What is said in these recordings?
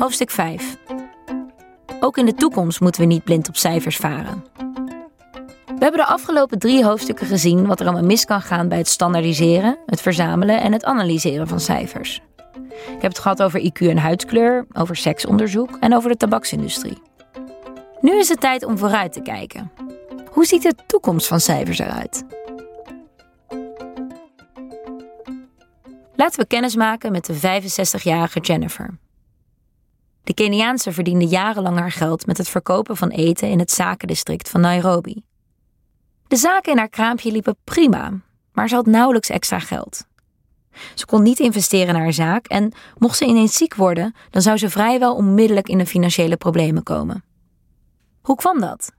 Hoofdstuk 5. Ook in de toekomst moeten we niet blind op cijfers varen. We hebben de afgelopen drie hoofdstukken gezien wat er allemaal mis kan gaan bij het standaardiseren, het verzamelen en het analyseren van cijfers. Ik heb het gehad over IQ en huidskleur, over seksonderzoek en over de tabaksindustrie. Nu is het tijd om vooruit te kijken. Hoe ziet de toekomst van cijfers eruit? Laten we kennis maken met de 65-jarige Jennifer. De Keniaanse verdiende jarenlang haar geld met het verkopen van eten in het zakendistrict van Nairobi. De zaken in haar kraampje liepen prima, maar ze had nauwelijks extra geld. Ze kon niet investeren in haar zaak en mocht ze ineens ziek worden, dan zou ze vrijwel onmiddellijk in de financiële problemen komen. Hoe kwam dat?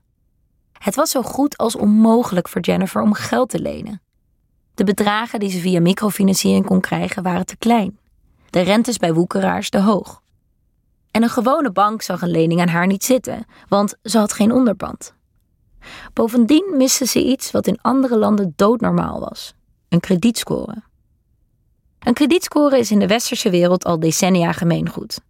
Het was zo goed als onmogelijk voor Jennifer om geld te lenen. De bedragen die ze via microfinanciering kon krijgen waren te klein. De rentes bij woekeraars te hoog. En een gewone bank zag een lening aan haar niet zitten, want ze had geen onderpand. Bovendien miste ze iets wat in andere landen doodnormaal was: een kredietscore. Een kredietscore is in de westerse wereld al decennia gemeengoed.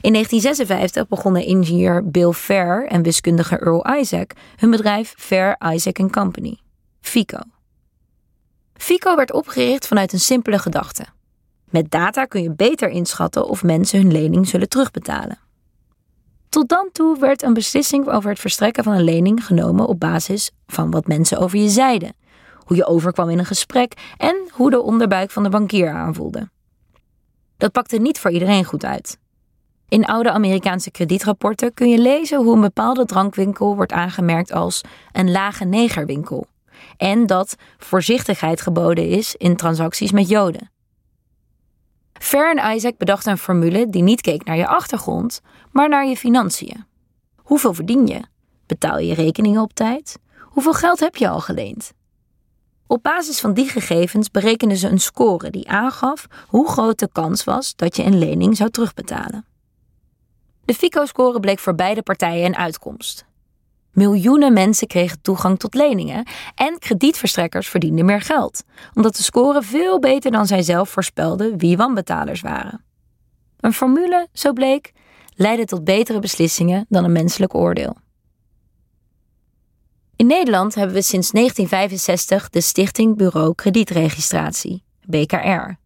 In 1956 begonnen ingenieur Bill Fair en wiskundige Earl Isaac hun bedrijf Fair Isaac Company, FICO. FICO werd opgericht vanuit een simpele gedachte. Met data kun je beter inschatten of mensen hun lening zullen terugbetalen. Tot dan toe werd een beslissing over het verstrekken van een lening genomen op basis van wat mensen over je zeiden, hoe je overkwam in een gesprek en hoe de onderbuik van de bankier aanvoelde. Dat pakte niet voor iedereen goed uit. In oude Amerikaanse kredietrapporten kun je lezen hoe een bepaalde drankwinkel wordt aangemerkt als een lage negerwinkel en dat voorzichtigheid geboden is in transacties met Joden. Fair en Isaac bedachten een formule die niet keek naar je achtergrond, maar naar je financiën. Hoeveel verdien je? Betaal je rekeningen op tijd? Hoeveel geld heb je al geleend? Op basis van die gegevens berekenden ze een score die aangaf hoe groot de kans was dat je een lening zou terugbetalen. De FICO-score bleek voor beide partijen een uitkomst. Miljoenen mensen kregen toegang tot leningen en kredietverstrekkers verdienden meer geld, omdat de score veel beter dan zij zelf voorspelden wie wanbetalers waren. Een formule, zo bleek, leidde tot betere beslissingen dan een menselijk oordeel. In Nederland hebben we sinds 1965 de Stichting Bureau Kredietregistratie, BKR.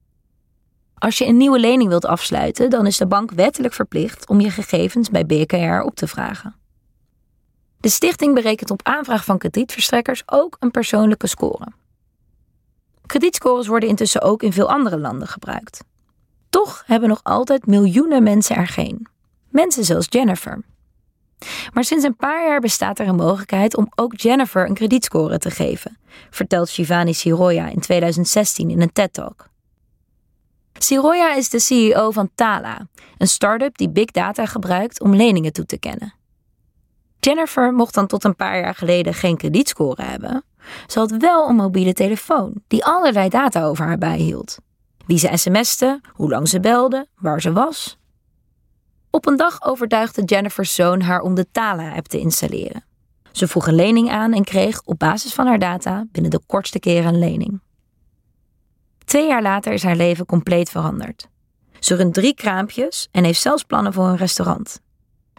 Als je een nieuwe lening wilt afsluiten, dan is de bank wettelijk verplicht om je gegevens bij BKR op te vragen. De stichting berekent op aanvraag van kredietverstrekkers ook een persoonlijke score. Kredietscores worden intussen ook in veel andere landen gebruikt. Toch hebben nog altijd miljoenen mensen er geen. Mensen zoals Jennifer. Maar sinds een paar jaar bestaat er een mogelijkheid om ook Jennifer een kredietscore te geven, vertelt Shivani Siroya in 2016 in een TED-talk. Siroya is de CEO van Tala, een start-up die big data gebruikt om leningen toe te kennen. Jennifer mocht dan tot een paar jaar geleden geen kredietscore hebben. Ze had wel een mobiele telefoon die allerlei data over haar bijhield. Wie ze sms'te, hoe lang ze belde, waar ze was. Op een dag overtuigde Jennifer's zoon haar om de Tala-app te installeren. Ze vroeg een lening aan en kreeg op basis van haar data binnen de kortste keren een lening. Twee jaar later is haar leven compleet veranderd. Ze runt drie kraampjes en heeft zelfs plannen voor een restaurant.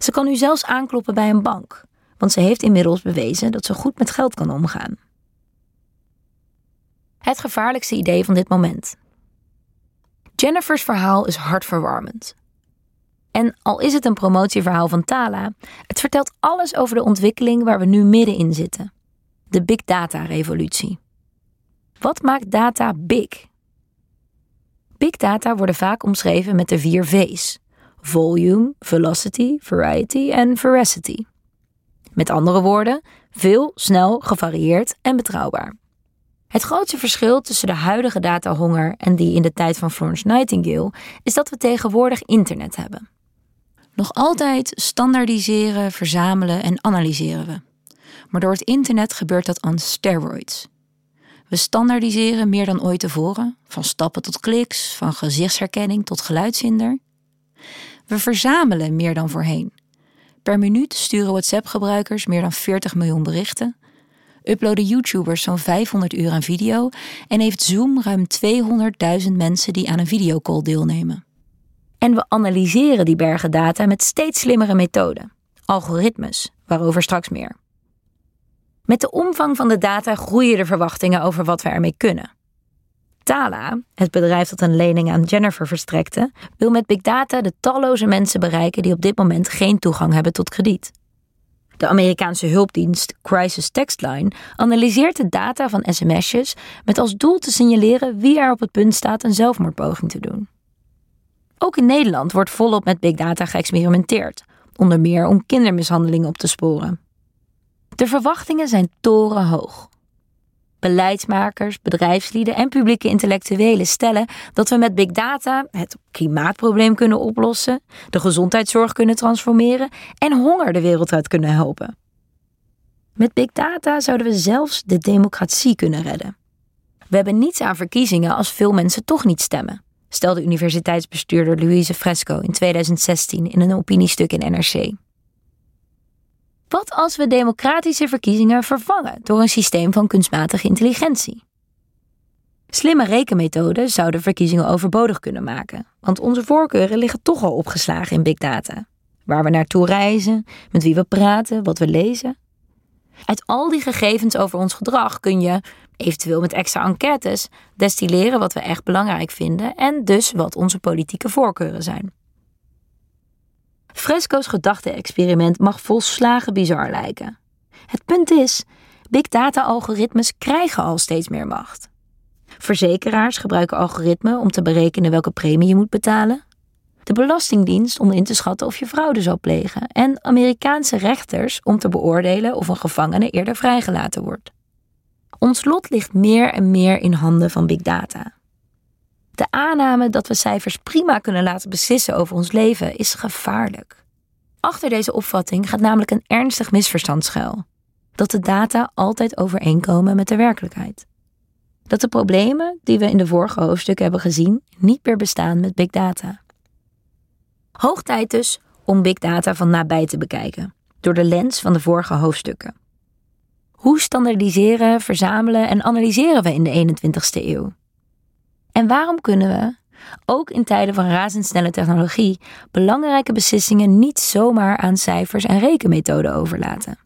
Ze kan nu zelfs aankloppen bij een bank, want ze heeft inmiddels bewezen dat ze goed met geld kan omgaan. Het gevaarlijkste idee van dit moment. Jennifer's verhaal is hartverwarmend. En al is het een promotieverhaal van Tala, het vertelt alles over de ontwikkeling waar we nu middenin zitten: de big data-revolutie. Wat maakt data big? Big data worden vaak omschreven met de vier V's: volume, velocity, variety en veracity. Met andere woorden, veel, snel, gevarieerd en betrouwbaar. Het grootste verschil tussen de huidige datahonger en die in de tijd van Florence Nightingale is dat we tegenwoordig internet hebben. Nog altijd standaardiseren, verzamelen en analyseren we. Maar door het internet gebeurt dat aan steroids. We standaardiseren meer dan ooit tevoren, van stappen tot kliks, van gezichtsherkenning tot geluidshinder. We verzamelen meer dan voorheen. Per minuut sturen WhatsApp-gebruikers meer dan 40 miljoen berichten, uploaden YouTubers zo'n 500 uur aan video en heeft Zoom ruim 200.000 mensen die aan een videocall deelnemen. En we analyseren die bergen data met steeds slimmere methoden, algoritmes, waarover straks meer. Met de omvang van de data groeien de verwachtingen over wat we ermee kunnen. Tala, het bedrijf dat een lening aan Jennifer verstrekte, wil met big data de talloze mensen bereiken die op dit moment geen toegang hebben tot krediet. De Amerikaanse hulpdienst Crisis Textline analyseert de data van sms'jes met als doel te signaleren wie er op het punt staat een zelfmoordpoging te doen. Ook in Nederland wordt volop met big data geëxperimenteerd, onder meer om kindermishandeling op te sporen. De verwachtingen zijn torenhoog. Beleidsmakers, bedrijfslieden en publieke intellectuelen stellen dat we met big data het klimaatprobleem kunnen oplossen, de gezondheidszorg kunnen transformeren en honger de wereld uit kunnen helpen. Met big data zouden we zelfs de democratie kunnen redden. We hebben niets aan verkiezingen als veel mensen toch niet stemmen, stelde universiteitsbestuurder Louise Fresco in 2016 in een opiniestuk in NRC. Wat als we democratische verkiezingen vervangen door een systeem van kunstmatige intelligentie? Slimme rekenmethoden zouden verkiezingen overbodig kunnen maken, want onze voorkeuren liggen toch al opgeslagen in big data. Waar we naartoe reizen, met wie we praten, wat we lezen. Uit al die gegevens over ons gedrag kun je, eventueel met extra enquêtes, destilleren wat we echt belangrijk vinden en dus wat onze politieke voorkeuren zijn. Fresco's gedachte-experiment mag volslagen bizar lijken. Het punt is, big data-algoritmes krijgen al steeds meer macht. Verzekeraars gebruiken algoritmen om te berekenen welke premie je moet betalen. De Belastingdienst om in te schatten of je fraude zal plegen. En Amerikaanse rechters om te beoordelen of een gevangene eerder vrijgelaten wordt. Ons lot ligt meer en meer in handen van big data. De aanname dat we cijfers prima kunnen laten beslissen over ons leven is gevaarlijk. Achter deze opvatting gaat namelijk een ernstig misverstand schuil: dat de data altijd overeenkomen met de werkelijkheid. Dat de problemen die we in de vorige hoofdstukken hebben gezien niet meer bestaan met big data. Hoog tijd dus om big data van nabij te bekijken, door de lens van de vorige hoofdstukken. Hoe standaardiseren, verzamelen en analyseren we in de 21ste eeuw? En waarom kunnen we, ook in tijden van razendsnelle technologie, belangrijke beslissingen niet zomaar aan cijfers en rekenmethoden overlaten?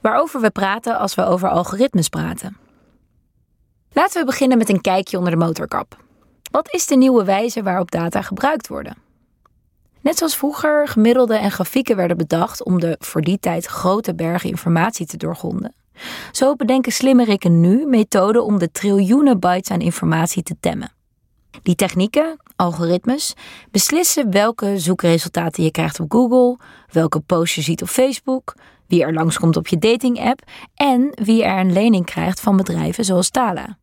Waarover we praten als we over algoritmes praten. Laten we beginnen met een kijkje onder de motorkap. Wat is de nieuwe wijze waarop data gebruikt worden? Net zoals vroeger gemiddelde en grafieken werden bedacht om de voor die tijd grote bergen informatie te doorgronden, zo bedenken slimmerikken nu methoden om de triljoenen bytes aan informatie te temmen. Die technieken, algoritmes, beslissen welke zoekresultaten je krijgt op Google, welke posts je ziet op Facebook, wie er langskomt op je dating-app en wie er een lening krijgt van bedrijven zoals Tala.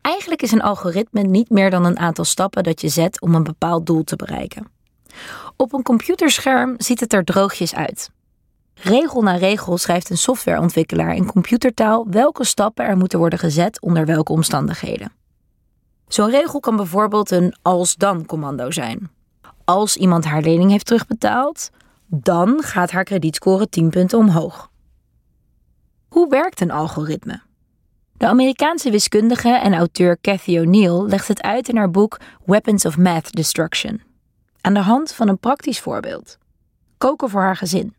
Eigenlijk is een algoritme niet meer dan een aantal stappen dat je zet om een bepaald doel te bereiken. Op een computerscherm ziet het er droogjes uit. Regel na regel schrijft een softwareontwikkelaar in computertaal welke stappen er moeten worden gezet onder welke omstandigheden. Zo'n regel kan bijvoorbeeld een als-dan-commando zijn. Als iemand haar lening heeft terugbetaald, dan gaat haar kredietscore 10 punten omhoog. Hoe werkt een algoritme? De Amerikaanse wiskundige en auteur Cathy O'Neill legt het uit in haar boek Weapons of Math Destruction. Aan de hand van een praktisch voorbeeld: koken voor haar gezin.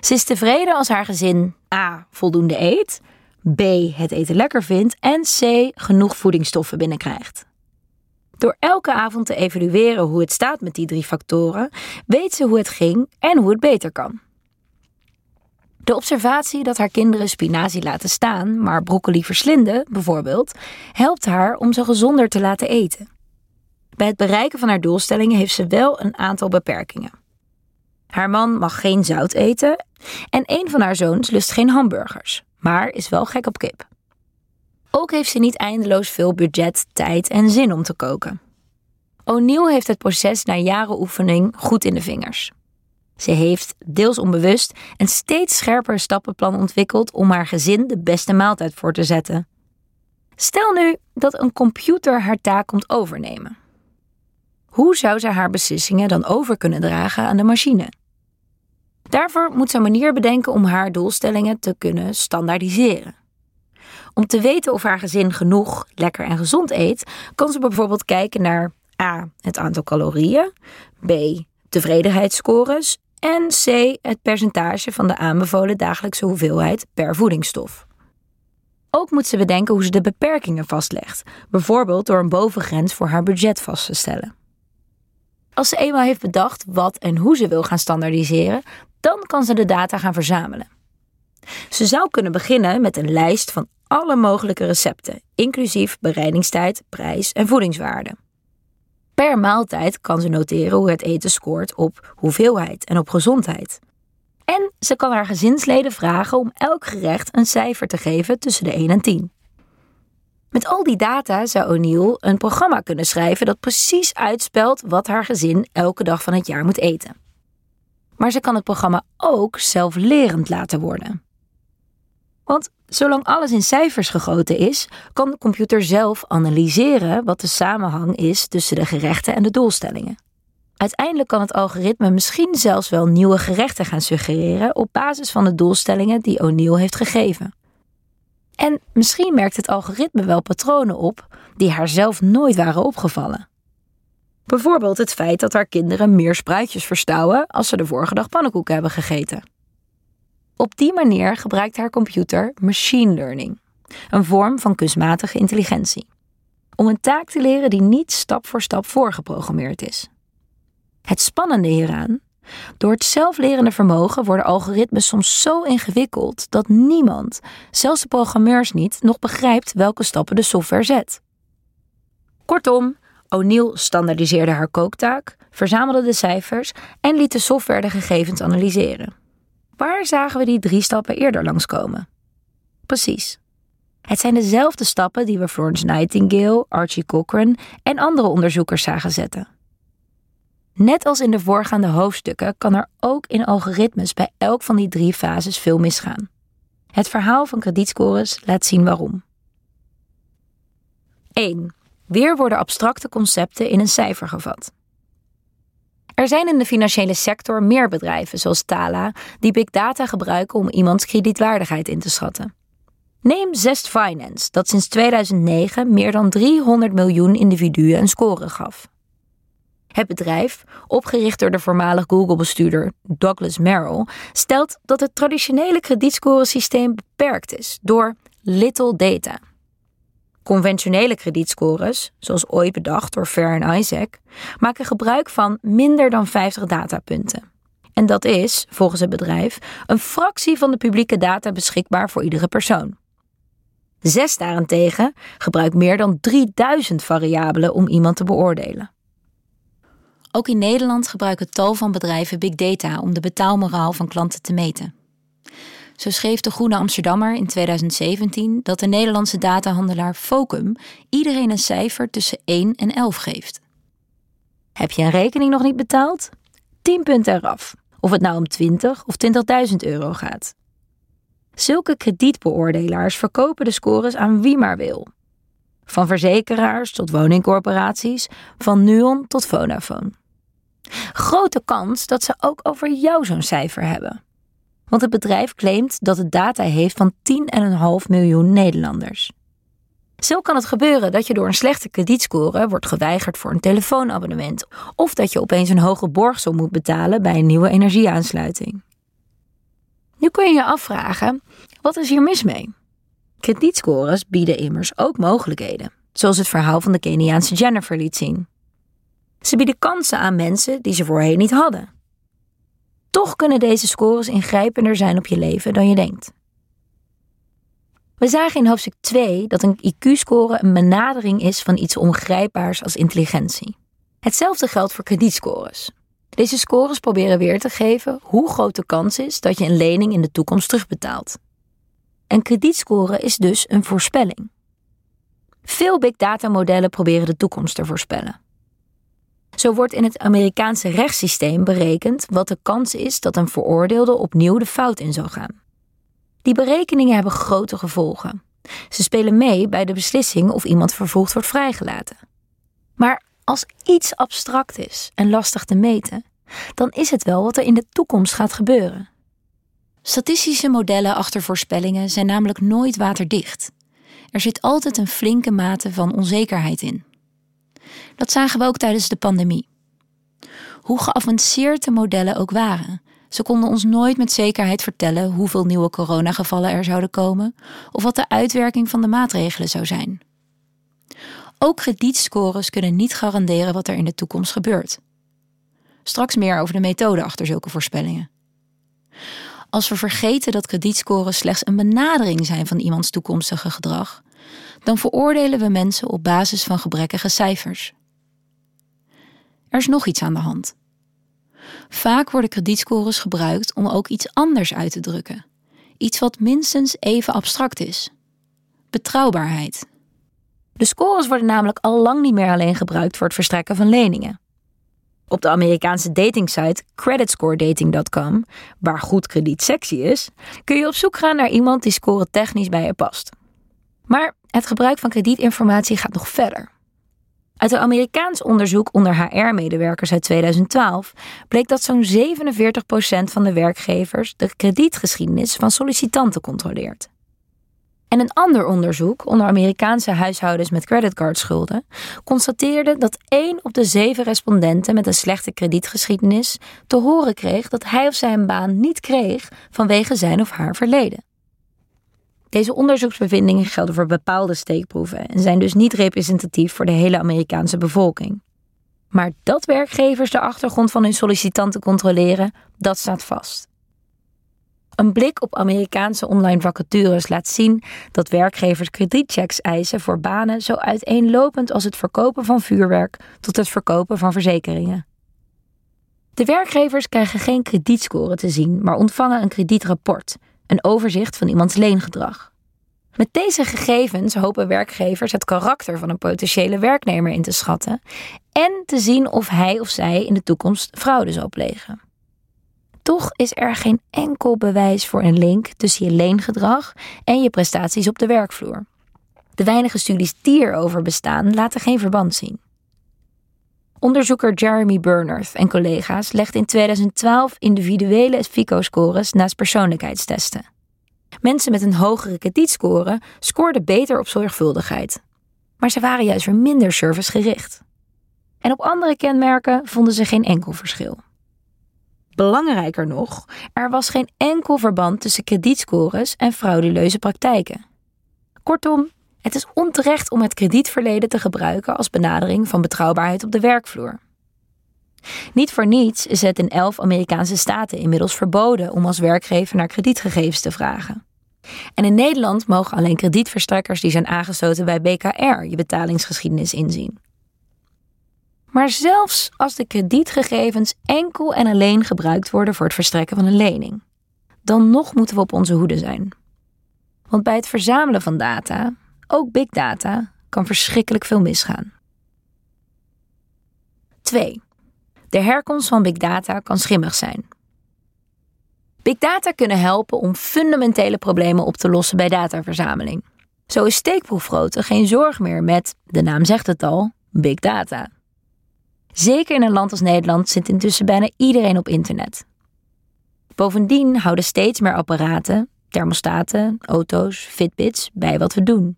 Ze is tevreden als haar gezin A. voldoende eet, B. het eten lekker vindt en C. genoeg voedingsstoffen binnenkrijgt. Door elke avond te evalueren hoe het staat met die drie factoren, weet ze hoe het ging en hoe het beter kan. De observatie dat haar kinderen spinazie laten staan, maar broccoli verslinden, bijvoorbeeld, helpt haar om ze gezonder te laten eten. Bij het bereiken van haar doelstellingen heeft ze wel een aantal beperkingen. Haar man mag geen zout eten en een van haar zoons lust geen hamburgers, maar is wel gek op kip. Ook heeft ze niet eindeloos veel budget, tijd en zin om te koken. O'Neill heeft het proces na jaren oefening goed in de vingers. Ze heeft, deels onbewust, een steeds scherper stappenplan ontwikkeld om haar gezin de beste maaltijd voor te zetten. Stel nu dat een computer haar taak komt overnemen. Hoe zou ze haar beslissingen dan over kunnen dragen aan de machine? Daarvoor moet ze een manier bedenken om haar doelstellingen te kunnen standaardiseren. Om te weten of haar gezin genoeg, lekker en gezond eet, kan ze bijvoorbeeld kijken naar A. het aantal calorieën, B. tevredenheidsscores en C. het percentage van de aanbevolen dagelijkse hoeveelheid per voedingsstof. Ook moet ze bedenken hoe ze de beperkingen vastlegt, bijvoorbeeld door een bovengrens voor haar budget vast te stellen. Als ze eenmaal heeft bedacht wat en hoe ze wil gaan standaardiseren, dan kan ze de data gaan verzamelen. Ze zou kunnen beginnen met een lijst van alle mogelijke recepten, inclusief bereidingstijd, prijs en voedingswaarde. Per maaltijd kan ze noteren hoe het eten scoort op hoeveelheid en op gezondheid. En ze kan haar gezinsleden vragen om elk gerecht een cijfer te geven tussen de 1 en 10. Met al die data zou O'Neill een programma kunnen schrijven dat precies uitspelt wat haar gezin elke dag van het jaar moet eten. Maar ze kan het programma ook zelflerend laten worden. Want zolang alles in cijfers gegoten is, kan de computer zelf analyseren wat de samenhang is tussen de gerechten en de doelstellingen. Uiteindelijk kan het algoritme misschien zelfs wel nieuwe gerechten gaan suggereren op basis van de doelstellingen die O'Neill heeft gegeven. En misschien merkt het algoritme wel patronen op die haar zelf nooit waren opgevallen. Bijvoorbeeld het feit dat haar kinderen meer spruitjes verstouwen als ze de vorige dag pannenkoeken hebben gegeten. Op die manier gebruikt haar computer machine learning, een vorm van kunstmatige intelligentie, om een taak te leren die niet stap voor stap voorgeprogrammeerd is. Het spannende hieraan, door het zelflerende vermogen worden algoritmes soms zo ingewikkeld dat niemand, zelfs de programmeurs niet, nog begrijpt welke stappen de software zet. Kortom, O'Neill standaardiseerde haar kooktaak, verzamelde de cijfers en liet de software de gegevens analyseren. Waar zagen we die drie stappen eerder langskomen? Precies. Het zijn dezelfde stappen die we Florence Nightingale, Archie Cochrane en andere onderzoekers zagen zetten. Net als in de voorgaande hoofdstukken kan er ook in algoritmes bij elk van die drie fases veel misgaan. Het verhaal van kredietscores laat zien waarom. 1. Weer worden abstracte concepten in een cijfer gevat. Er zijn in de financiële sector meer bedrijven, zoals Tala, die big data gebruiken om iemands kredietwaardigheid in te schatten. Neem Zest Finance, dat sinds 2009 meer dan 300 miljoen individuen een score gaf. Het bedrijf, opgericht door de voormalig Google-bestuurder Douglas Merrill, stelt dat het traditionele kredietscoresysteem beperkt is door little data. Conventionele kredietscores, zoals ooit bedacht door Fair en Isaac, maken gebruik van minder dan 50 datapunten. En dat is, volgens het bedrijf, een fractie van de publieke data beschikbaar voor iedere persoon. Zes daarentegen gebruikt meer dan 3000 variabelen om iemand te beoordelen. Ook in Nederland gebruiken tal van bedrijven big data om de betaalmoraal van klanten te meten. Zo schreef de Groene Amsterdammer in 2017 dat de Nederlandse datahandelaar Focum iedereen een cijfer tussen 1 en 11 geeft. Heb je een rekening nog niet betaald? 10 punten eraf, of het nou om 20 of 20.000 euro gaat. Zulke kredietbeoordelaars verkopen de scores aan wie maar wil. Van verzekeraars tot woningcorporaties, van Nuon tot Vodafone. Grote kans dat ze ook over jou zo'n cijfer hebben. Want het bedrijf claimt dat het data heeft van 10,5 miljoen Nederlanders. Zo kan het gebeuren dat je door een slechte kredietscore wordt geweigerd voor een telefoonabonnement of dat je opeens een hoge borgsom moet betalen bij een nieuwe energieaansluiting. Nu kun je je afvragen: wat is hier mis mee? Kredietscores bieden immers ook mogelijkheden, zoals het verhaal van de Keniaanse Jennifer liet zien. Ze bieden kansen aan mensen die ze voorheen niet hadden. Toch kunnen deze scores ingrijpender zijn op je leven dan je denkt. We zagen in hoofdstuk 2 dat een IQ-score een benadering is van iets ongrijpbaars als intelligentie. Hetzelfde geldt voor kredietscores. Deze scores proberen weer te geven hoe groot de kans is dat je een lening in de toekomst terugbetaalt. Een kredietscore is dus een voorspelling. Veel big data modellen proberen de toekomst te voorspellen. Zo wordt in het Amerikaanse rechtssysteem berekend wat de kans is dat een veroordeelde opnieuw de fout in zal gaan. Die berekeningen hebben grote gevolgen. Ze spelen mee bij de beslissing of iemand vervolgd wordt vrijgelaten. Maar als iets abstract is en lastig te meten, dan is het wel wat er in de toekomst gaat gebeuren. Statistische modellen achter voorspellingen zijn namelijk nooit waterdicht. Er zit altijd een flinke mate van onzekerheid in. Dat zagen we ook tijdens de pandemie. Hoe geavanceerd de modellen ook waren, ze konden ons nooit met zekerheid vertellen hoeveel nieuwe coronagevallen er zouden komen of wat de uitwerking van de maatregelen zou zijn. Ook kredietscores kunnen niet garanderen wat er in de toekomst gebeurt. Straks meer over de methode achter zulke voorspellingen. Als we vergeten dat kredietscores slechts een benadering zijn van iemands toekomstige gedrag, dan veroordelen we mensen op basis van gebrekkige cijfers. Er is nog iets aan de hand. Vaak worden kredietscores gebruikt om ook iets anders uit te drukken. Iets wat minstens even abstract is. Betrouwbaarheid. De scores worden namelijk al lang niet meer alleen gebruikt voor het verstrekken van leningen. Op de Amerikaanse datingsite creditscoredating.com, waar goed krediet sexy is, kun je op zoek gaan naar iemand die score technisch bij je past. Maar het gebruik van kredietinformatie gaat nog verder. Uit een Amerikaans onderzoek onder HR-medewerkers uit 2012 bleek dat zo'n 47% van de werkgevers de kredietgeschiedenis van sollicitanten controleert. En een ander onderzoek onder Amerikaanse huishoudens met creditcardschulden constateerde dat 1 op de 7 respondenten met een slechte kredietgeschiedenis te horen kreeg dat hij of zij een baan niet kreeg vanwege zijn of haar verleden. Deze onderzoeksbevindingen gelden voor bepaalde steekproeven en zijn dus niet representatief voor de hele Amerikaanse bevolking. Maar dat werkgevers de achtergrond van hun sollicitanten controleren, dat staat vast. Een blik op Amerikaanse online vacatures laat zien dat werkgevers kredietchecks eisen voor banen zo uiteenlopend als het verkopen van vuurwerk tot het verkopen van verzekeringen. De werkgevers krijgen geen kredietscore te zien, maar ontvangen een kredietrapport, een overzicht van iemands leengedrag. Met deze gegevens hopen werkgevers het karakter van een potentiële werknemer in te schatten en te zien of hij of zij in de toekomst fraude zal plegen. Toch is er geen enkel bewijs voor een link tussen je leengedrag en je prestaties op de werkvloer. De weinige studies die erover bestaan laten geen verband zien. Onderzoeker Jeremy Bernard en collega's legden in 2012 individuele FICO-scores naast persoonlijkheidstesten. Mensen met een hogere kredietscore scoorden beter op zorgvuldigheid. Maar ze waren juist weer minder servicegericht. En op andere kenmerken vonden ze geen enkel verschil. Belangrijker nog, er was geen enkel verband tussen kredietscores en frauduleuze praktijken. Kortom, het is onterecht om het kredietverleden te gebruiken als benadering van betrouwbaarheid op de werkvloer. Niet voor niets is het in elf Amerikaanse staten inmiddels verboden om als werkgever naar kredietgegevens te vragen. En in Nederland mogen alleen kredietverstrekkers die zijn aangesloten bij BKR je betalingsgeschiedenis inzien. Maar zelfs als de kredietgegevens enkel en alleen gebruikt worden voor het verstrekken van een lening, dan nog moeten we op onze hoede zijn. Want bij het verzamelen van data, ook big data, kan verschrikkelijk veel misgaan. 2. De herkomst van big data kan schimmig zijn. Big data kunnen helpen om fundamentele problemen op te lossen bij dataverzameling. Zo is steekproefgrootte geen zorg meer met, de naam zegt het al, big data. Zeker in een land als Nederland zit intussen bijna iedereen op internet. Bovendien houden steeds meer apparaten, thermostaten, auto's, fitbits bij wat we doen.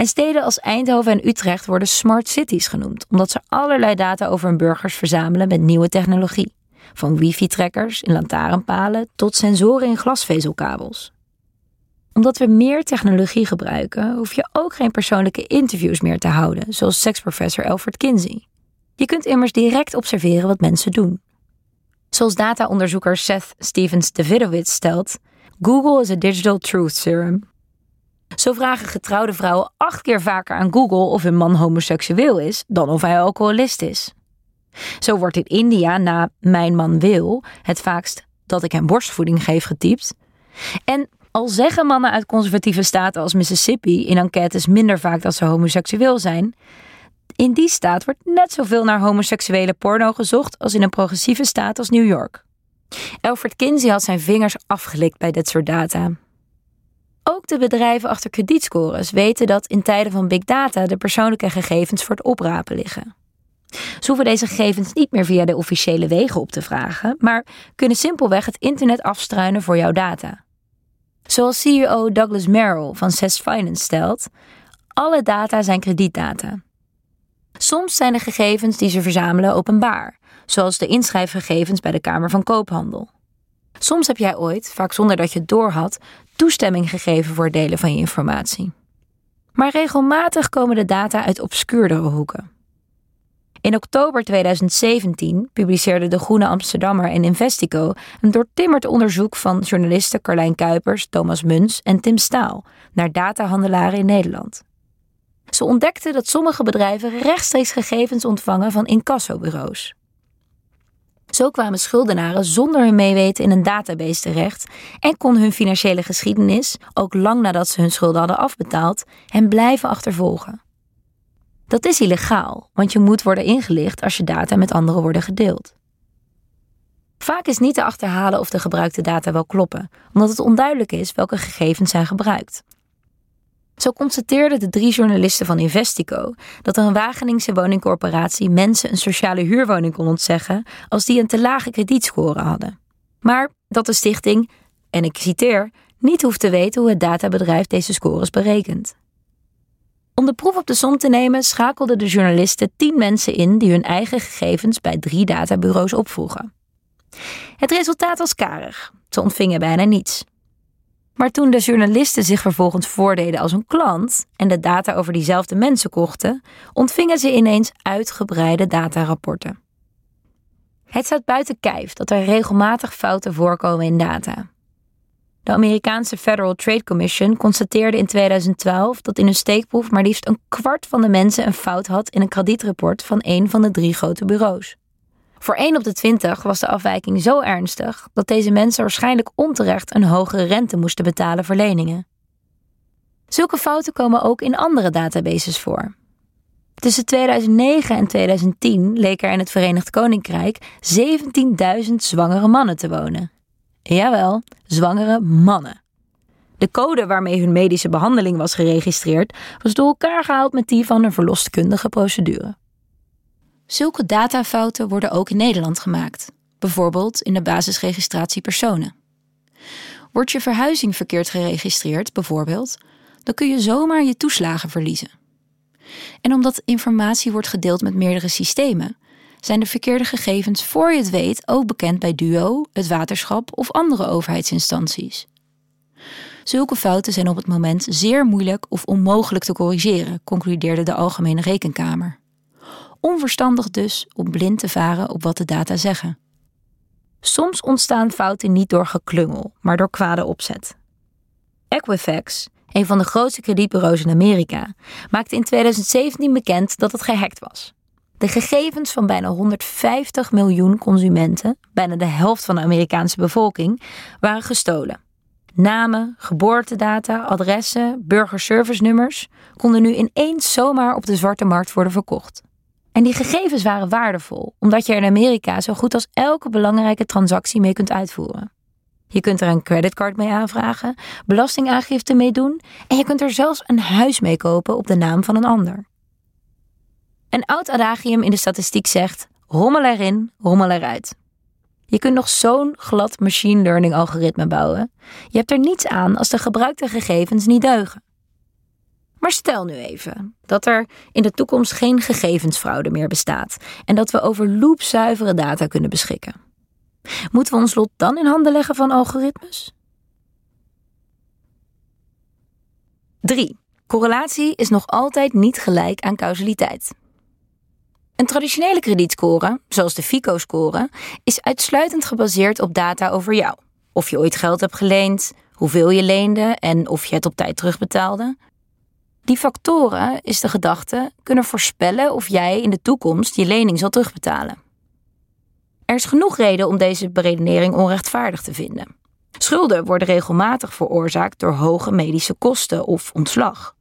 En steden als Eindhoven en Utrecht worden smart cities genoemd, omdat ze allerlei data over hun burgers verzamelen met nieuwe technologie. Van wifi-trekkers in lantaarnpalen tot sensoren in glasvezelkabels. Omdat we meer technologie gebruiken, hoef je ook geen persoonlijke interviews meer te houden, zoals seksprofessor Alfred Kinsey. Je kunt immers direct observeren wat mensen doen. Zoals dataonderzoeker Seth Stevens Davidowitz stelt: Google is a digital truth serum. Zo vragen getrouwde vrouwen acht keer vaker aan Google of hun man homoseksueel is dan of hij alcoholist is. Zo wordt in India na Mijn man wil het vaakst dat ik hem borstvoeding geef getypt. En al zeggen mannen uit conservatieve staten als Mississippi in enquêtes minder vaak dat ze homoseksueel zijn, in die staat wordt net zoveel naar homoseksuele porno gezocht als in een progressieve staat als New York. Alfred Kinsey had zijn vingers afgelikt bij dit soort data. Ook de bedrijven achter kredietscores weten dat in tijden van big data de persoonlijke gegevens voor het oprapen liggen. Ze hoeven deze gegevens niet meer via de officiële wegen op te vragen, maar kunnen simpelweg het internet afstruinen voor jouw data. Zoals CEO Douglas Merrill van Cess Finance stelt, alle data zijn kredietdata. Soms zijn de gegevens die ze verzamelen openbaar, zoals de inschrijfgegevens bij de Kamer van Koophandel. Soms heb jij ooit, vaak zonder dat je het doorhad, toestemming gegeven voor delen van je informatie. Maar regelmatig komen de data uit obscuurdere hoeken. In oktober 2017 publiceerde de Groene Amsterdammer en Investico een doortimmerd onderzoek van journalisten Carlijn Kuipers, Thomas Muns en Tim Staal naar datahandelaren in Nederland. Ze ontdekten dat sommige bedrijven rechtstreeks gegevens ontvangen van incassobureaus. Zo kwamen schuldenaren zonder hun meeweten in een database terecht en kon hun financiële geschiedenis, ook lang nadat ze hun schulden hadden afbetaald, hen blijven achtervolgen. Dat is illegaal, want je moet worden ingelicht als je data met anderen worden gedeeld. Vaak is niet te achterhalen of de gebruikte data wel kloppen, omdat het onduidelijk is welke gegevens zijn gebruikt. Zo constateerden de drie journalisten van Investico dat een Wageningse woningcorporatie mensen een sociale huurwoning kon ontzeggen als die een te lage kredietscore hadden. Maar dat de stichting, en ik citeer, niet hoeft te weten hoe het databedrijf deze scores berekent. Om de proef op de som te nemen, schakelden de journalisten tien mensen in die hun eigen gegevens bij drie databureaus opvroegen. Het resultaat was karig. Ze ontvingen bijna niets. Maar toen de journalisten zich vervolgens voordeden als een klant en de data over diezelfde mensen kochten, ontvingen ze ineens uitgebreide datarapporten. Het staat buiten kijf dat er regelmatig fouten voorkomen in data. De Amerikaanse Federal Trade Commission constateerde in 2012 dat in een steekproef maar liefst een kwart van de mensen een fout had in een kredietrapport van een van de drie grote bureaus. Voor 1 op de 20 was de afwijking zo ernstig dat deze mensen waarschijnlijk onterecht een hogere rente moesten betalen voor leningen. Zulke fouten komen ook in andere databases voor. Tussen 2009 en 2010 leek er in het Verenigd Koninkrijk 17.000 zwangere mannen te wonen. Jawel, zwangere mannen. De code waarmee hun medische behandeling was geregistreerd was door elkaar gehaald met die van een verloskundige procedure. Zulke datafouten worden ook in Nederland gemaakt, bijvoorbeeld in de basisregistratie personen. Wordt je verhuizing verkeerd geregistreerd, bijvoorbeeld, dan kun je zomaar je toeslagen verliezen. En omdat informatie wordt gedeeld met meerdere systemen, zijn de verkeerde gegevens voor je het weet ook bekend bij DUO, het waterschap of andere overheidsinstanties. Zulke fouten zijn op het moment zeer moeilijk of onmogelijk te corrigeren, concludeerde de Algemene Rekenkamer. Onverstandig dus om blind te varen op wat de data zeggen. Soms ontstaan fouten niet door geklungel, maar door kwade opzet. Equifax, een van de grootste kredietbureaus in Amerika, maakte in 2017 bekend dat het gehackt was. De gegevens van bijna 150 miljoen consumenten, bijna de helft van de Amerikaanse bevolking, waren gestolen. Namen, geboortedata, adressen, burgerservice-nummers konden nu ineens zomaar op de zwarte markt worden verkocht. En die gegevens waren waardevol, omdat je er in Amerika zo goed als elke belangrijke transactie mee kunt uitvoeren. Je kunt er een creditcard mee aanvragen, belastingaangifte mee doen en je kunt er zelfs een huis mee kopen op de naam van een ander. Een oud adagium in de statistiek zegt: rommel erin, rommel eruit. Je kunt nog zo'n glad machine learning algoritme bouwen. Je hebt er niets aan als de gebruikte gegevens niet deugen. Maar stel nu even dat er in de toekomst geen gegevensfraude meer bestaat en dat we over loopzuivere data kunnen beschikken. Moeten we ons lot dan in handen leggen van algoritmes? 3. Correlatie is nog altijd niet gelijk aan causaliteit. Een traditionele kredietscore, zoals de FICO-score, is uitsluitend gebaseerd op data over jou. Of je ooit geld hebt geleend, hoeveel je leende en of je het op tijd terugbetaalde. Die factoren, is de gedachte, kunnen voorspellen of jij in de toekomst je lening zal terugbetalen. Er is genoeg reden om deze beredenering onrechtvaardig te vinden. Schulden worden regelmatig veroorzaakt door hoge medische kosten of ontslag.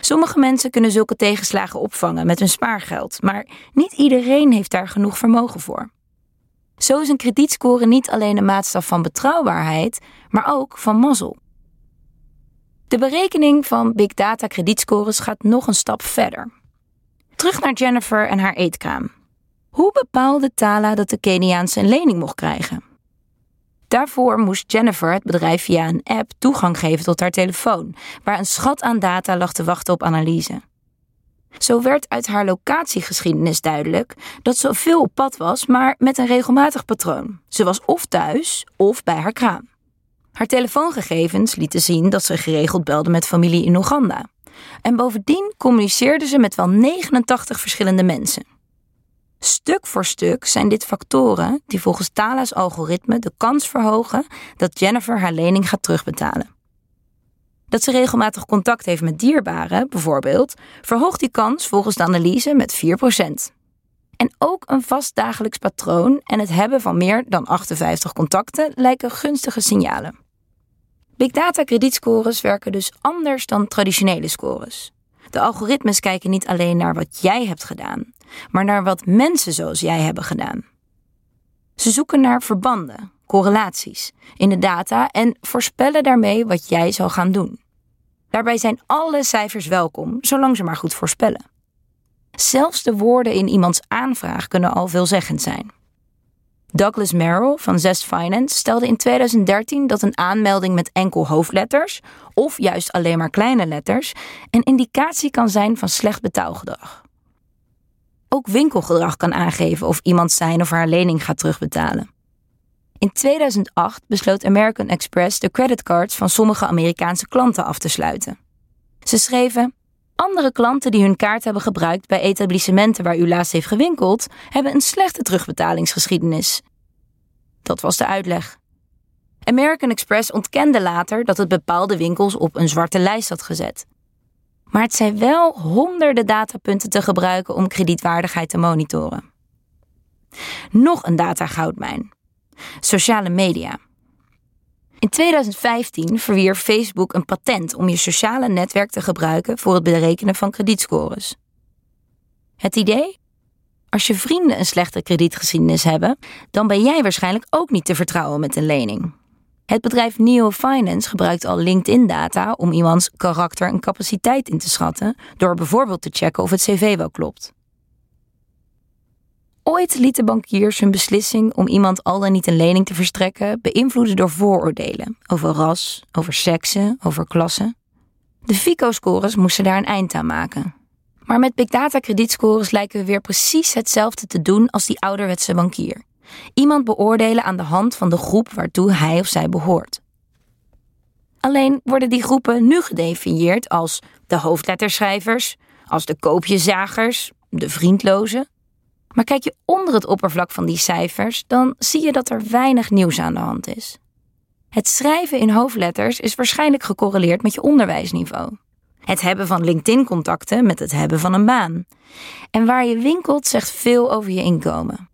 Sommige mensen kunnen zulke tegenslagen opvangen met hun spaargeld, maar niet iedereen heeft daar genoeg vermogen voor. Zo is een kredietscore niet alleen een maatstaf van betrouwbaarheid, maar ook van mazzel. De berekening van big data kredietscores gaat nog een stap verder. Terug naar Jennifer en haar eetkraam. Hoe bepaalde Tala dat de Keniaanse een lening mocht krijgen? Daarvoor moest Jennifer het bedrijf via een app toegang geven tot haar telefoon, waar een schat aan data lag te wachten op analyse. Zo werd uit haar locatiegeschiedenis duidelijk dat ze veel op pad was, maar met een regelmatig patroon. Ze was of thuis of bij haar kraam. Haar telefoongegevens lieten zien dat ze geregeld belde met familie in Oeganda. En bovendien communiceerde ze met wel 89 verschillende mensen. Stuk voor stuk zijn dit factoren die volgens Tala's algoritme de kans verhogen dat Jennifer haar lening gaat terugbetalen. Dat ze regelmatig contact heeft met dierbaren, bijvoorbeeld, verhoogt die kans volgens de analyse met 4%. En ook een vast dagelijks patroon en het hebben van meer dan 58 contacten lijken gunstige signalen. Big data kredietscores werken dus anders dan traditionele scores. De algoritmes kijken niet alleen naar wat jij hebt gedaan, maar naar wat mensen zoals jij hebben gedaan. Ze zoeken naar verbanden, correlaties in de data en voorspellen daarmee wat jij zal gaan doen. Daarbij zijn alle cijfers welkom, zolang ze maar goed voorspellen. Zelfs de woorden in iemands aanvraag kunnen al veelzeggend zijn. Douglas Merrill van Zest Finance stelde in 2013 dat een aanmelding met enkel hoofdletters, of juist alleen maar kleine letters, een indicatie kan zijn van slecht betaalgedrag. Ook winkelgedrag kan aangeven of iemand zijn of haar lening gaat terugbetalen. In 2008 besloot American Express de creditcards van sommige Amerikaanse klanten af te sluiten. Ze schreven: Andere klanten die hun kaart hebben gebruikt bij etablissementen waar u laatst heeft gewinkeld, hebben een slechte terugbetalingsgeschiedenis. Dat was de uitleg. American Express ontkende later dat het bepaalde winkels op een zwarte lijst had gezet. Maar het zijn wel honderden datapunten te gebruiken om kredietwaardigheid te monitoren. Nog een datagoudmijn. Sociale media. In 2015 verwierf Facebook een patent om je sociale netwerk te gebruiken voor het berekenen van kredietscores. Het idee? Als je vrienden een slechte kredietgeschiedenis hebben, dan ben jij waarschijnlijk ook niet te vertrouwen met een lening. Het bedrijf Neo Finance gebruikt al LinkedIn-data om iemands karakter en capaciteit in te schatten, door bijvoorbeeld te checken of het cv wel klopt. Ooit lieten bankiers hun beslissing om iemand al dan niet een lening te verstrekken beïnvloeden door vooroordelen over ras, over seksen, over klasse. De FICO-scores moesten daar een eind aan maken. Maar met big data kredietscores lijken we weer precies hetzelfde te doen als die ouderwetse bankier. Iemand beoordelen aan de hand van de groep waartoe hij of zij behoort. Alleen worden die groepen nu gedefinieerd als de hoofdletterschrijvers, als de koopjezagers, de vriendlozen maar kijk je onder het oppervlak van die cijfers, dan zie je dat er weinig nieuws aan de hand is. Het schrijven in hoofdletters is waarschijnlijk gecorreleerd met je onderwijsniveau. Het hebben van LinkedIn-contacten met het hebben van een baan. En waar je winkelt zegt veel over je inkomen.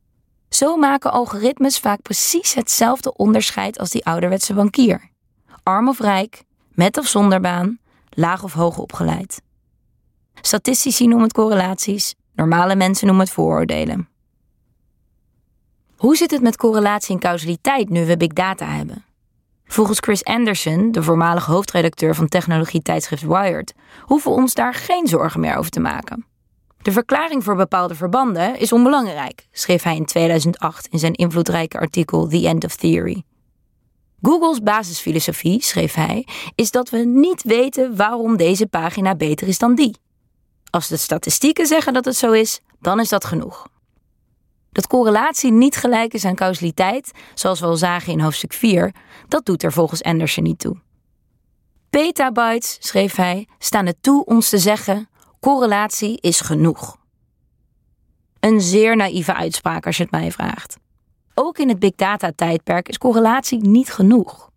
Zo maken algoritmes vaak precies hetzelfde onderscheid als die ouderwetse bankier. Arm of rijk, met of zonder baan, laag of hoog opgeleid. Statistici noemen het correlaties, Normale mensen noemen het vooroordelen. Hoe zit het met correlatie en causaliteit nu we big data hebben? Volgens Chris Anderson, de voormalige hoofdredacteur van technologie-tijdschrift Wired, hoeven we ons daar geen zorgen meer over te maken. De verklaring voor bepaalde verbanden is onbelangrijk, schreef hij in 2008 in zijn invloedrijke artikel The End of Theory. Google's basisfilosofie, schreef hij, is dat we niet weten waarom deze pagina beter is dan die. Als de statistieken zeggen dat het zo is, dan is dat genoeg. Dat correlatie niet gelijk is aan causaliteit, zoals we al zagen in hoofdstuk 4, dat doet er volgens Anderson niet toe. Petabytes, schreef hij, staan er toe ons te zeggen: correlatie is genoeg. Een zeer naïeve uitspraak als je het mij vraagt. Ook in het big data tijdperk is correlatie niet genoeg.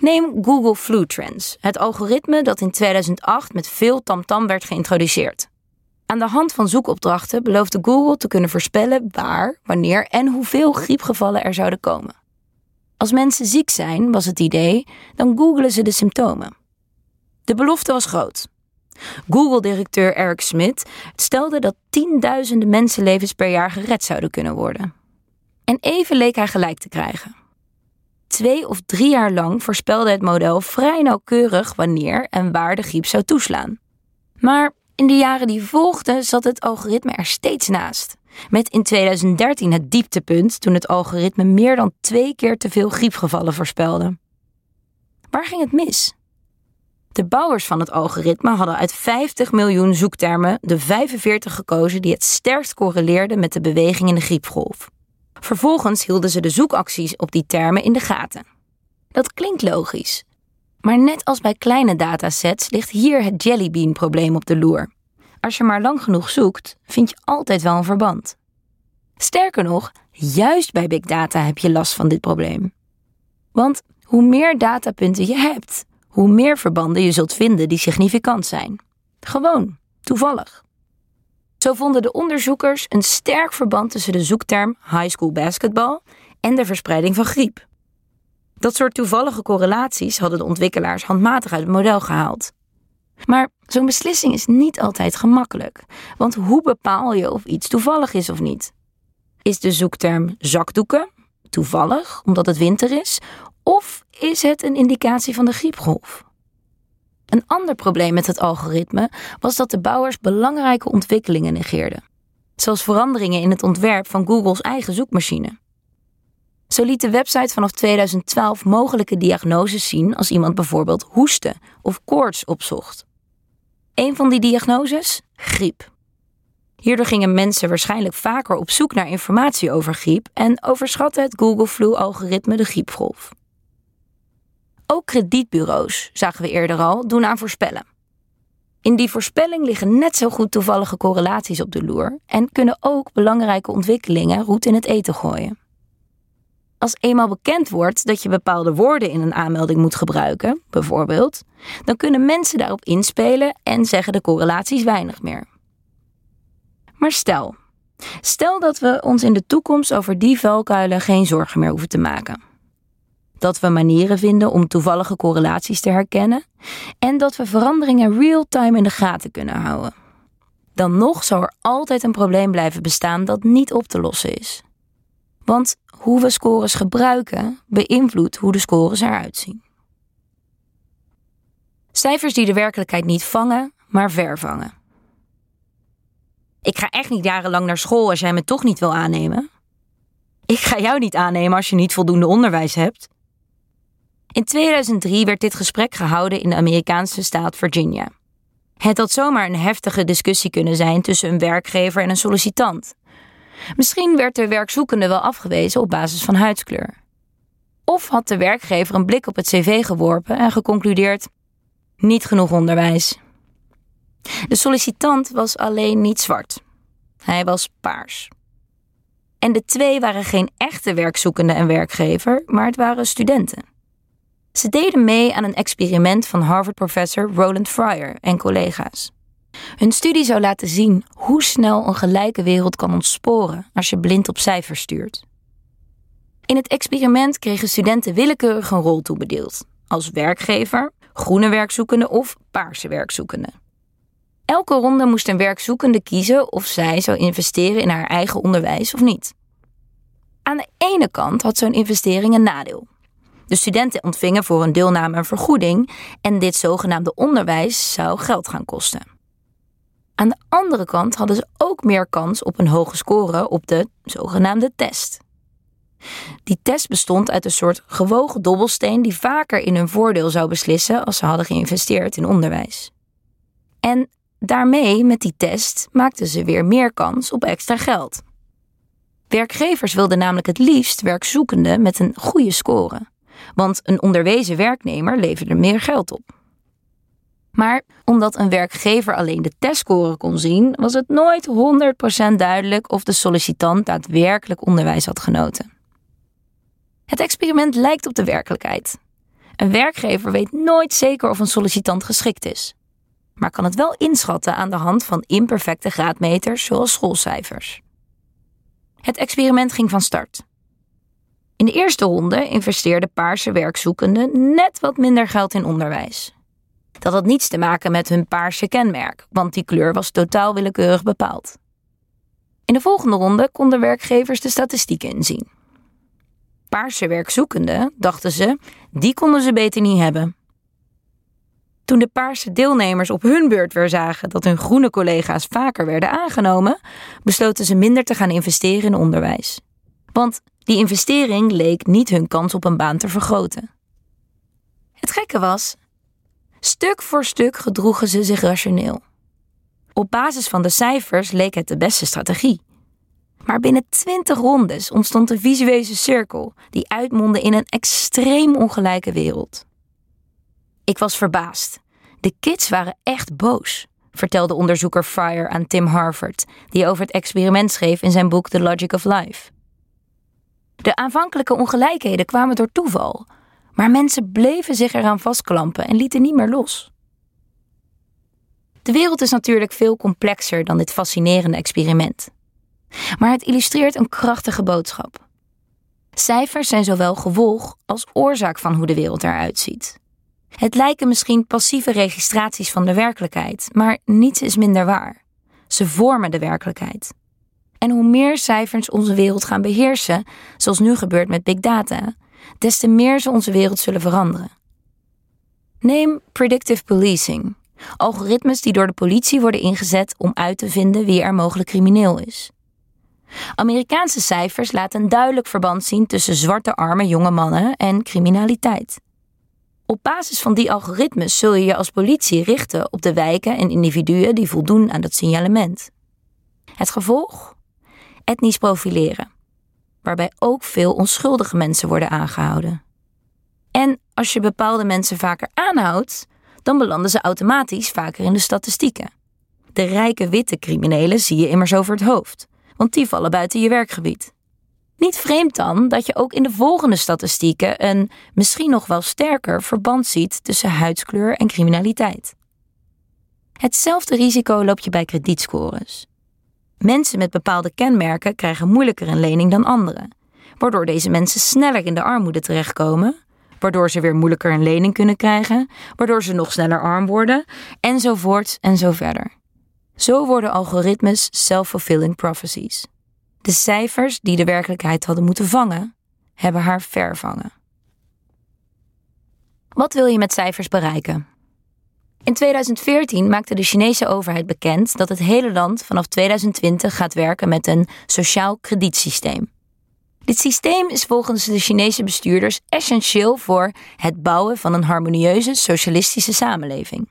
Neem Google Flu Trends, het algoritme dat in 2008 met veel tamtam werd geïntroduceerd. Aan de hand van zoekopdrachten beloofde Google te kunnen voorspellen waar, wanneer en hoeveel griepgevallen er zouden komen. Als mensen ziek zijn, was het idee, dan googelen ze de symptomen. De belofte was groot. Google-directeur Eric Schmidt stelde dat tienduizenden mensenlevens per jaar gered zouden kunnen worden. En even leek hij gelijk te krijgen. Twee of drie jaar lang voorspelde het model vrij nauwkeurig wanneer en waar de griep zou toeslaan. Maar in de jaren die volgden zat het algoritme er steeds naast. Met in 2013 het dieptepunt toen het algoritme meer dan twee keer te veel griepgevallen voorspelde. Waar ging het mis? De bouwers van het algoritme hadden uit 50 miljoen zoektermen de 45 gekozen die het sterkst correleerden met de beweging in de griepgolf. Vervolgens hielden ze de zoekacties op die termen in de gaten. Dat klinkt logisch. Maar net als bij kleine datasets ligt hier het jellybean-probleem op de loer. Als je maar lang genoeg zoekt, vind je altijd wel een verband. Sterker nog, juist bij big data heb je last van dit probleem. Want hoe meer datapunten je hebt, hoe meer verbanden je zult vinden die significant zijn. Gewoon, toevallig. Zo vonden de onderzoekers een sterk verband tussen de zoekterm high school basketball en de verspreiding van griep. Dat soort toevallige correlaties hadden de ontwikkelaars handmatig uit het model gehaald. Maar zo'n beslissing is niet altijd gemakkelijk, want hoe bepaal je of iets toevallig is of niet? Is de zoekterm zakdoeken toevallig omdat het winter is, of is het een indicatie van de griepgolf? Een ander probleem met het algoritme was dat de bouwers belangrijke ontwikkelingen negeerden, zoals veranderingen in het ontwerp van Google's eigen zoekmachine. Zo liet de website vanaf 2012 mogelijke diagnoses zien als iemand bijvoorbeeld hoestte of koorts opzocht. Een van die diagnoses? Griep. Hierdoor gingen mensen waarschijnlijk vaker op zoek naar informatie over griep en overschatte het Google Flu-algoritme de griepgolf. Ook kredietbureaus, zagen we eerder al, doen aan voorspellen. In die voorspelling liggen net zo goed toevallige correlaties op de loer en kunnen ook belangrijke ontwikkelingen roet in het eten gooien. Als eenmaal bekend wordt dat je bepaalde woorden in een aanmelding moet gebruiken, bijvoorbeeld, dan kunnen mensen daarop inspelen en zeggen de correlaties weinig meer. Maar stel, stel dat we ons in de toekomst over die valkuilen geen zorgen meer hoeven te maken dat we manieren vinden om toevallige correlaties te herkennen en dat we veranderingen real-time in de gaten kunnen houden. Dan nog zou er altijd een probleem blijven bestaan dat niet op te lossen is. Want hoe we scores gebruiken beïnvloedt hoe de scores eruit zien. Cijfers die de werkelijkheid niet vangen, maar vervangen. Ik ga echt niet jarenlang naar school als jij me toch niet wil aannemen. Ik ga jou niet aannemen als je niet voldoende onderwijs hebt. In 2003 werd dit gesprek gehouden in de Amerikaanse staat Virginia. Het had zomaar een heftige discussie kunnen zijn tussen een werkgever en een sollicitant. Misschien werd de werkzoekende wel afgewezen op basis van huidskleur. Of had de werkgever een blik op het cv geworpen en geconcludeerd: niet genoeg onderwijs. De sollicitant was alleen niet zwart. Hij was paars. En de twee waren geen echte werkzoekende en werkgever, maar het waren studenten. Ze deden mee aan een experiment van Harvard-professor Roland Fryer en collega's. Hun studie zou laten zien hoe snel een gelijke wereld kan ontsporen als je blind op cijfers stuurt. In het experiment kregen studenten willekeurig een rol toebedeeld, als werkgever, groene werkzoekende of paarse werkzoekende. Elke ronde moest een werkzoekende kiezen of zij zou investeren in haar eigen onderwijs of niet. Aan de ene kant had zo'n investering een nadeel. De studenten ontvingen voor een deelname een vergoeding en dit zogenaamde onderwijs zou geld gaan kosten. Aan de andere kant hadden ze ook meer kans op een hoge score op de zogenaamde test. Die test bestond uit een soort gewogen dobbelsteen die vaker in hun voordeel zou beslissen als ze hadden geïnvesteerd in onderwijs. En daarmee, met die test, maakten ze weer meer kans op extra geld. Werkgevers wilden namelijk het liefst werkzoekenden met een goede score want een onderwezen werknemer leverde meer geld op. Maar omdat een werkgever alleen de testscore kon zien, was het nooit 100% duidelijk of de sollicitant daadwerkelijk onderwijs had genoten. Het experiment lijkt op de werkelijkheid. Een werkgever weet nooit zeker of een sollicitant geschikt is, maar kan het wel inschatten aan de hand van imperfecte graadmeters zoals schoolcijfers. Het experiment ging van start. In de eerste ronde investeerden paarse werkzoekenden net wat minder geld in onderwijs. Dat had niets te maken met hun paarse kenmerk, want die kleur was totaal willekeurig bepaald. In de volgende ronde konden werkgevers de statistieken inzien. Paarse werkzoekenden, dachten ze, die konden ze beter niet hebben. Toen de paarse deelnemers op hun beurt weer zagen dat hun groene collega's vaker werden aangenomen, besloten ze minder te gaan investeren in onderwijs. Want die investering leek niet hun kans op een baan te vergroten. Het gekke was, stuk voor stuk gedroegen ze zich rationeel. Op basis van de cijfers leek het de beste strategie. Maar binnen twintig rondes ontstond een visuele cirkel die uitmondde in een extreem ongelijke wereld. Ik was verbaasd. De kids waren echt boos, vertelde onderzoeker Fryer aan Tim Harford, die over het experiment schreef in zijn boek The Logic of Life. De aanvankelijke ongelijkheden kwamen door toeval, maar mensen bleven zich eraan vastklampen en lieten niet meer los. De wereld is natuurlijk veel complexer dan dit fascinerende experiment. Maar het illustreert een krachtige boodschap. Cijfers zijn zowel gevolg als oorzaak van hoe de wereld eruit ziet. Het lijken misschien passieve registraties van de werkelijkheid, maar niets is minder waar. Ze vormen de werkelijkheid. En hoe meer cijfers onze wereld gaan beheersen, zoals nu gebeurt met big data, des te meer ze onze wereld zullen veranderen. Neem predictive policing, algoritmes die door de politie worden ingezet om uit te vinden wie er mogelijk crimineel is. Amerikaanse cijfers laten een duidelijk verband zien tussen zwarte arme jonge mannen en criminaliteit. Op basis van die algoritmes zul je je als politie richten op de wijken en individuen die voldoen aan dat signalement. Het gevolg? Etnisch profileren, waarbij ook veel onschuldige mensen worden aangehouden. En als je bepaalde mensen vaker aanhoudt, dan belanden ze automatisch vaker in de statistieken. De rijke witte criminelen zie je immers over het hoofd, want die vallen buiten je werkgebied. Niet vreemd dan dat je ook in de volgende statistieken een misschien nog wel sterker verband ziet tussen huidskleur en criminaliteit. Hetzelfde risico loop je bij kredietscores. Mensen met bepaalde kenmerken krijgen moeilijker een lening dan anderen, waardoor deze mensen sneller in de armoede terechtkomen, waardoor ze weer moeilijker een lening kunnen krijgen, waardoor ze nog sneller arm worden, enzovoort en zo verder. Zo worden algoritmes self-fulfilling prophecies. De cijfers die de werkelijkheid hadden moeten vangen, hebben haar vervangen. Wat wil je met cijfers bereiken? In 2014 maakte de Chinese overheid bekend dat het hele land vanaf 2020 gaat werken met een sociaal kredietsysteem. Dit systeem is volgens de Chinese bestuurders essentieel voor het bouwen van een harmonieuze socialistische samenleving.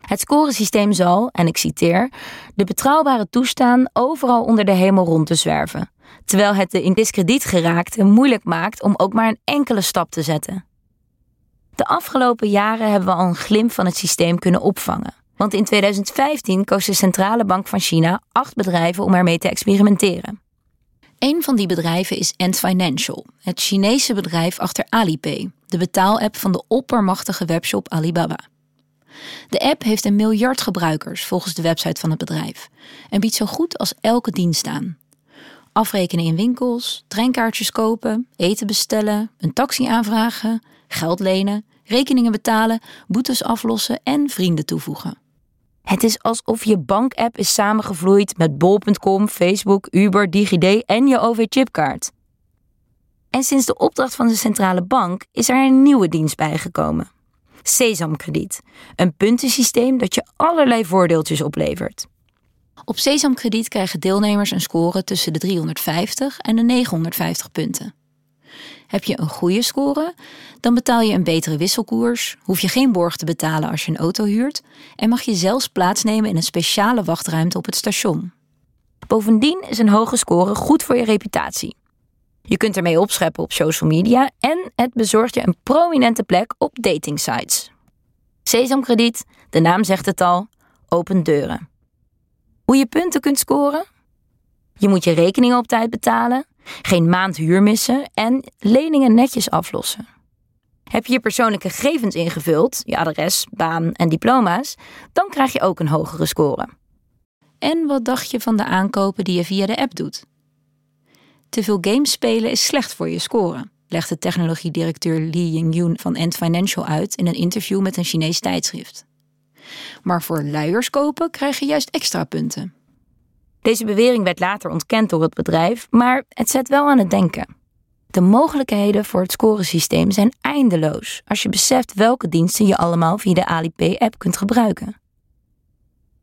Het scoresysteem zal, en ik citeer, de betrouwbare toestaan overal onder de hemel rond te zwerven, terwijl het de in discrediet geraakte moeilijk maakt om ook maar een enkele stap te zetten. De afgelopen jaren hebben we al een glimp van het systeem kunnen opvangen. Want in 2015 koos de Centrale Bank van China acht bedrijven om ermee te experimenteren. Een van die bedrijven is Ant Financial, het Chinese bedrijf achter Alipay, de betaalapp van de oppermachtige webshop Alibaba. De app heeft een miljard gebruikers volgens de website van het bedrijf en biedt zo goed als elke dienst aan. Afrekenen in winkels, treinkaartjes kopen, eten bestellen, een taxi aanvragen, geld lenen, rekeningen betalen, boetes aflossen en vrienden toevoegen. Het is alsof je bankapp is samengevloeid met bol.com, Facebook, Uber, DigiD en je OV-chipkaart. En sinds de opdracht van de centrale bank is er een nieuwe dienst bijgekomen. Sesamkrediet, een puntensysteem dat je allerlei voordeeltjes oplevert. Op Sesamkrediet krijgen deelnemers een score tussen de 350 en de 950 punten. Heb je een goede score, dan betaal je een betere wisselkoers, hoef je geen borg te betalen als je een auto huurt en mag je zelfs plaatsnemen in een speciale wachtruimte op het station. Bovendien is een hoge score goed voor je reputatie. Je kunt ermee opscheppen op social media en het bezorgt je een prominente plek op datingsites. Sesamkrediet, de naam zegt het al, opent deuren. Hoe je punten kunt scoren? Je moet je rekeningen op tijd betalen, geen maand huur missen en leningen netjes aflossen. Heb je je persoonlijke gegevens ingevuld, je adres, baan en diploma's, dan krijg je ook een hogere score. En wat dacht je van de aankopen die je via de app doet? Te veel games spelen is slecht voor je score, legde technologiedirecteur Li Yingyun van Ant Financial uit in een interview met een Chinees tijdschrift. Maar voor luiers kopen krijg je juist extra punten. Deze bewering werd later ontkend door het bedrijf, maar het zet wel aan het denken. De De mogelijkheden voor het scoresysteem zijn eindeloos als je beseft welke diensten je allemaal via de Alipay-app kunt gebruiken.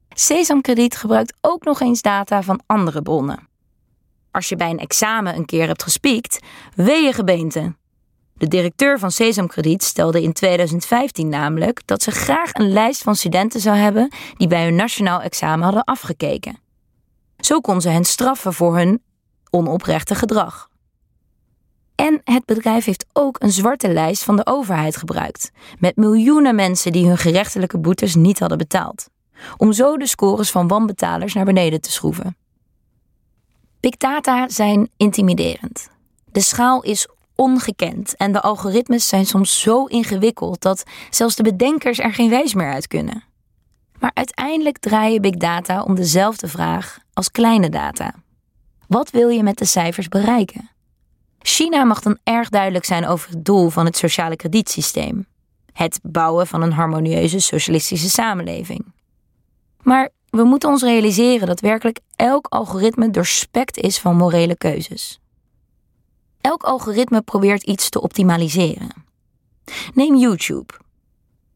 Sesamkrediet gebruikt ook nog eens data van andere bronnen. Als je bij een examen een keer hebt gespiekt, wee je gebeente. De directeur van Sesamkrediet stelde in 2015 namelijk dat ze graag een lijst van studenten zou hebben die bij hun nationaal examen hadden afgekeken. Zo kon ze hen straffen voor hun onoprechte gedrag. En het bedrijf heeft ook een zwarte lijst van de overheid gebruikt, met miljoenen mensen die hun gerechtelijke boetes niet hadden betaald, om zo de scores van wanbetalers naar beneden te schroeven. Big data zijn intimiderend. De schaal is ongekend en de algoritmes zijn soms zo ingewikkeld dat zelfs de bedenkers er geen wijs meer uit kunnen. Maar uiteindelijk draaien big data om dezelfde vraag als kleine data. Wat wil je met de cijfers bereiken? China mag dan erg duidelijk zijn over het doel van het sociale kredietsysteem: het bouwen van een harmonieuze socialistische samenleving. Maar we moeten ons realiseren dat werkelijk elk algoritme doorspekt is van morele keuzes. Elk algoritme probeert iets te optimaliseren. Neem YouTube.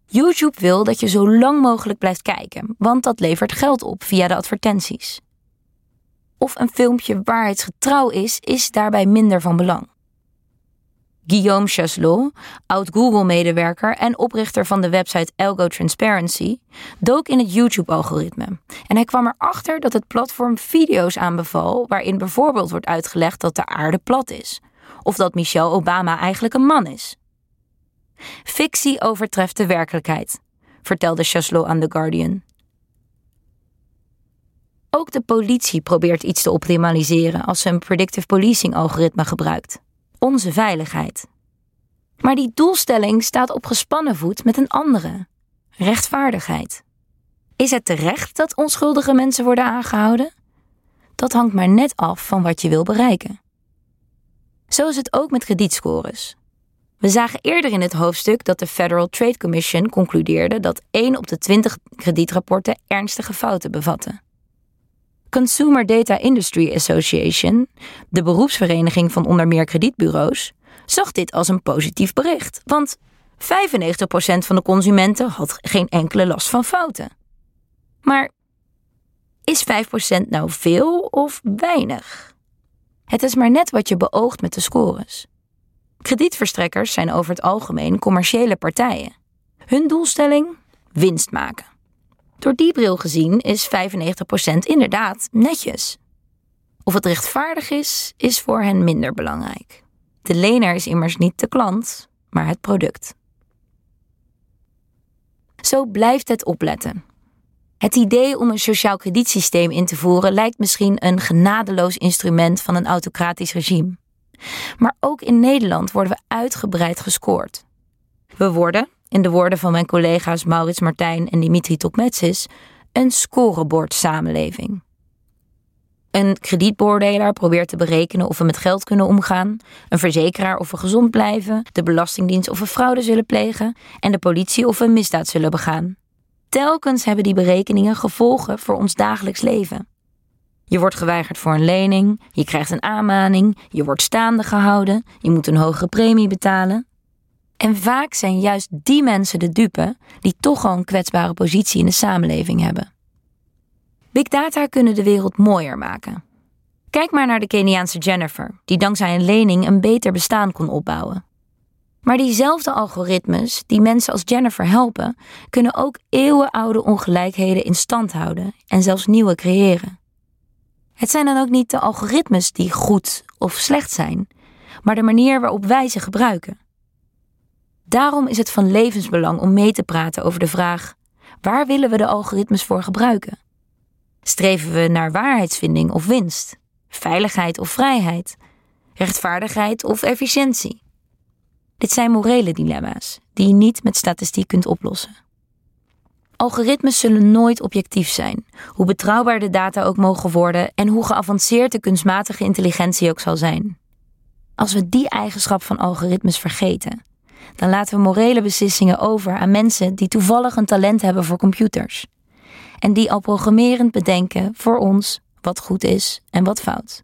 YouTube wil dat je zo lang mogelijk blijft kijken, want dat levert geld op via de advertenties. Of een filmpje waarheidsgetrouw is, is daarbij minder van belang. Guillaume Chaslot, oud-Google-medewerker en oprichter van de website Algo Transparency, dook in het YouTube-algoritme. En hij kwam erachter dat het platform video's aanbeval waarin bijvoorbeeld wordt uitgelegd dat de aarde plat is, of dat Michelle Obama eigenlijk een man is. Fictie overtreft de werkelijkheid, vertelde Chaslot aan The Guardian. Ook de politie probeert iets te optimaliseren als ze een predictive policing algoritme gebruikt onze veiligheid. Maar die doelstelling staat op gespannen voet met een andere: rechtvaardigheid. Is het terecht dat onschuldige mensen worden aangehouden? Dat hangt maar net af van wat je wil bereiken. Zo is het ook met kredietscores. We zagen eerder in het hoofdstuk dat de Federal Trade Commission concludeerde dat 1 op de 20 kredietrapporten ernstige fouten bevatten. Consumer Data Industry Association, de beroepsvereniging van onder meer kredietbureaus, zag dit als een positief bericht, want 95% van de consumenten had geen enkele last van fouten. Maar is 5% nou veel of weinig? Het is maar net wat je beoogt met de scores. Kredietverstrekkers zijn over het algemeen commerciële partijen. Hun doelstelling? Winst maken. Door die bril gezien is 95% inderdaad netjes. Of het rechtvaardig is, is voor hen minder belangrijk. De lener is immers niet de klant, maar het product. Zo blijft het opletten. Het idee om een sociaal kredietsysteem in te voeren lijkt misschien een genadeloos instrument van een autocratisch regime. Maar ook in Nederland worden we uitgebreid gescoord. We worden, in de woorden van mijn collega's Maurits Martijn en Dimitri Tokmetsis, een scorebordsamenleving. Een kredietbeoordelaar probeert te berekenen of we met geld kunnen omgaan, een verzekeraar of we gezond blijven, de Belastingdienst of we fraude zullen plegen en de politie of we misdaad zullen begaan. Telkens hebben die berekeningen gevolgen voor ons dagelijks leven. Je wordt geweigerd voor een lening, je krijgt een aanmaning, je wordt staande gehouden, je moet een hogere premie betalen. En vaak zijn juist die mensen de dupe die toch al een kwetsbare positie in de samenleving hebben. Big data kunnen de wereld mooier maken. Kijk maar naar de Keniaanse Jennifer, die dankzij een lening een beter bestaan kon opbouwen. Maar diezelfde algoritmes die mensen als Jennifer helpen, kunnen ook eeuwenoude ongelijkheden in stand houden en zelfs nieuwe creëren. Het zijn dan ook niet de algoritmes die goed of slecht zijn, maar de manier waarop wij ze gebruiken. Daarom is het van levensbelang om mee te praten over de vraag: waar willen we de algoritmes voor gebruiken? Streven we naar waarheidsvinding of winst? Veiligheid of vrijheid? Rechtvaardigheid of efficiëntie? Dit zijn morele dilemma's die je niet met statistiek kunt oplossen. Algoritmes zullen nooit objectief zijn, hoe betrouwbaar de data ook mogen worden en hoe geavanceerd de kunstmatige intelligentie ook zal zijn. Als we die eigenschap van algoritmes vergeten, dan laten we morele beslissingen over aan mensen die toevallig een talent hebben voor computers. En die al programmerend bedenken voor ons wat goed is en wat fout.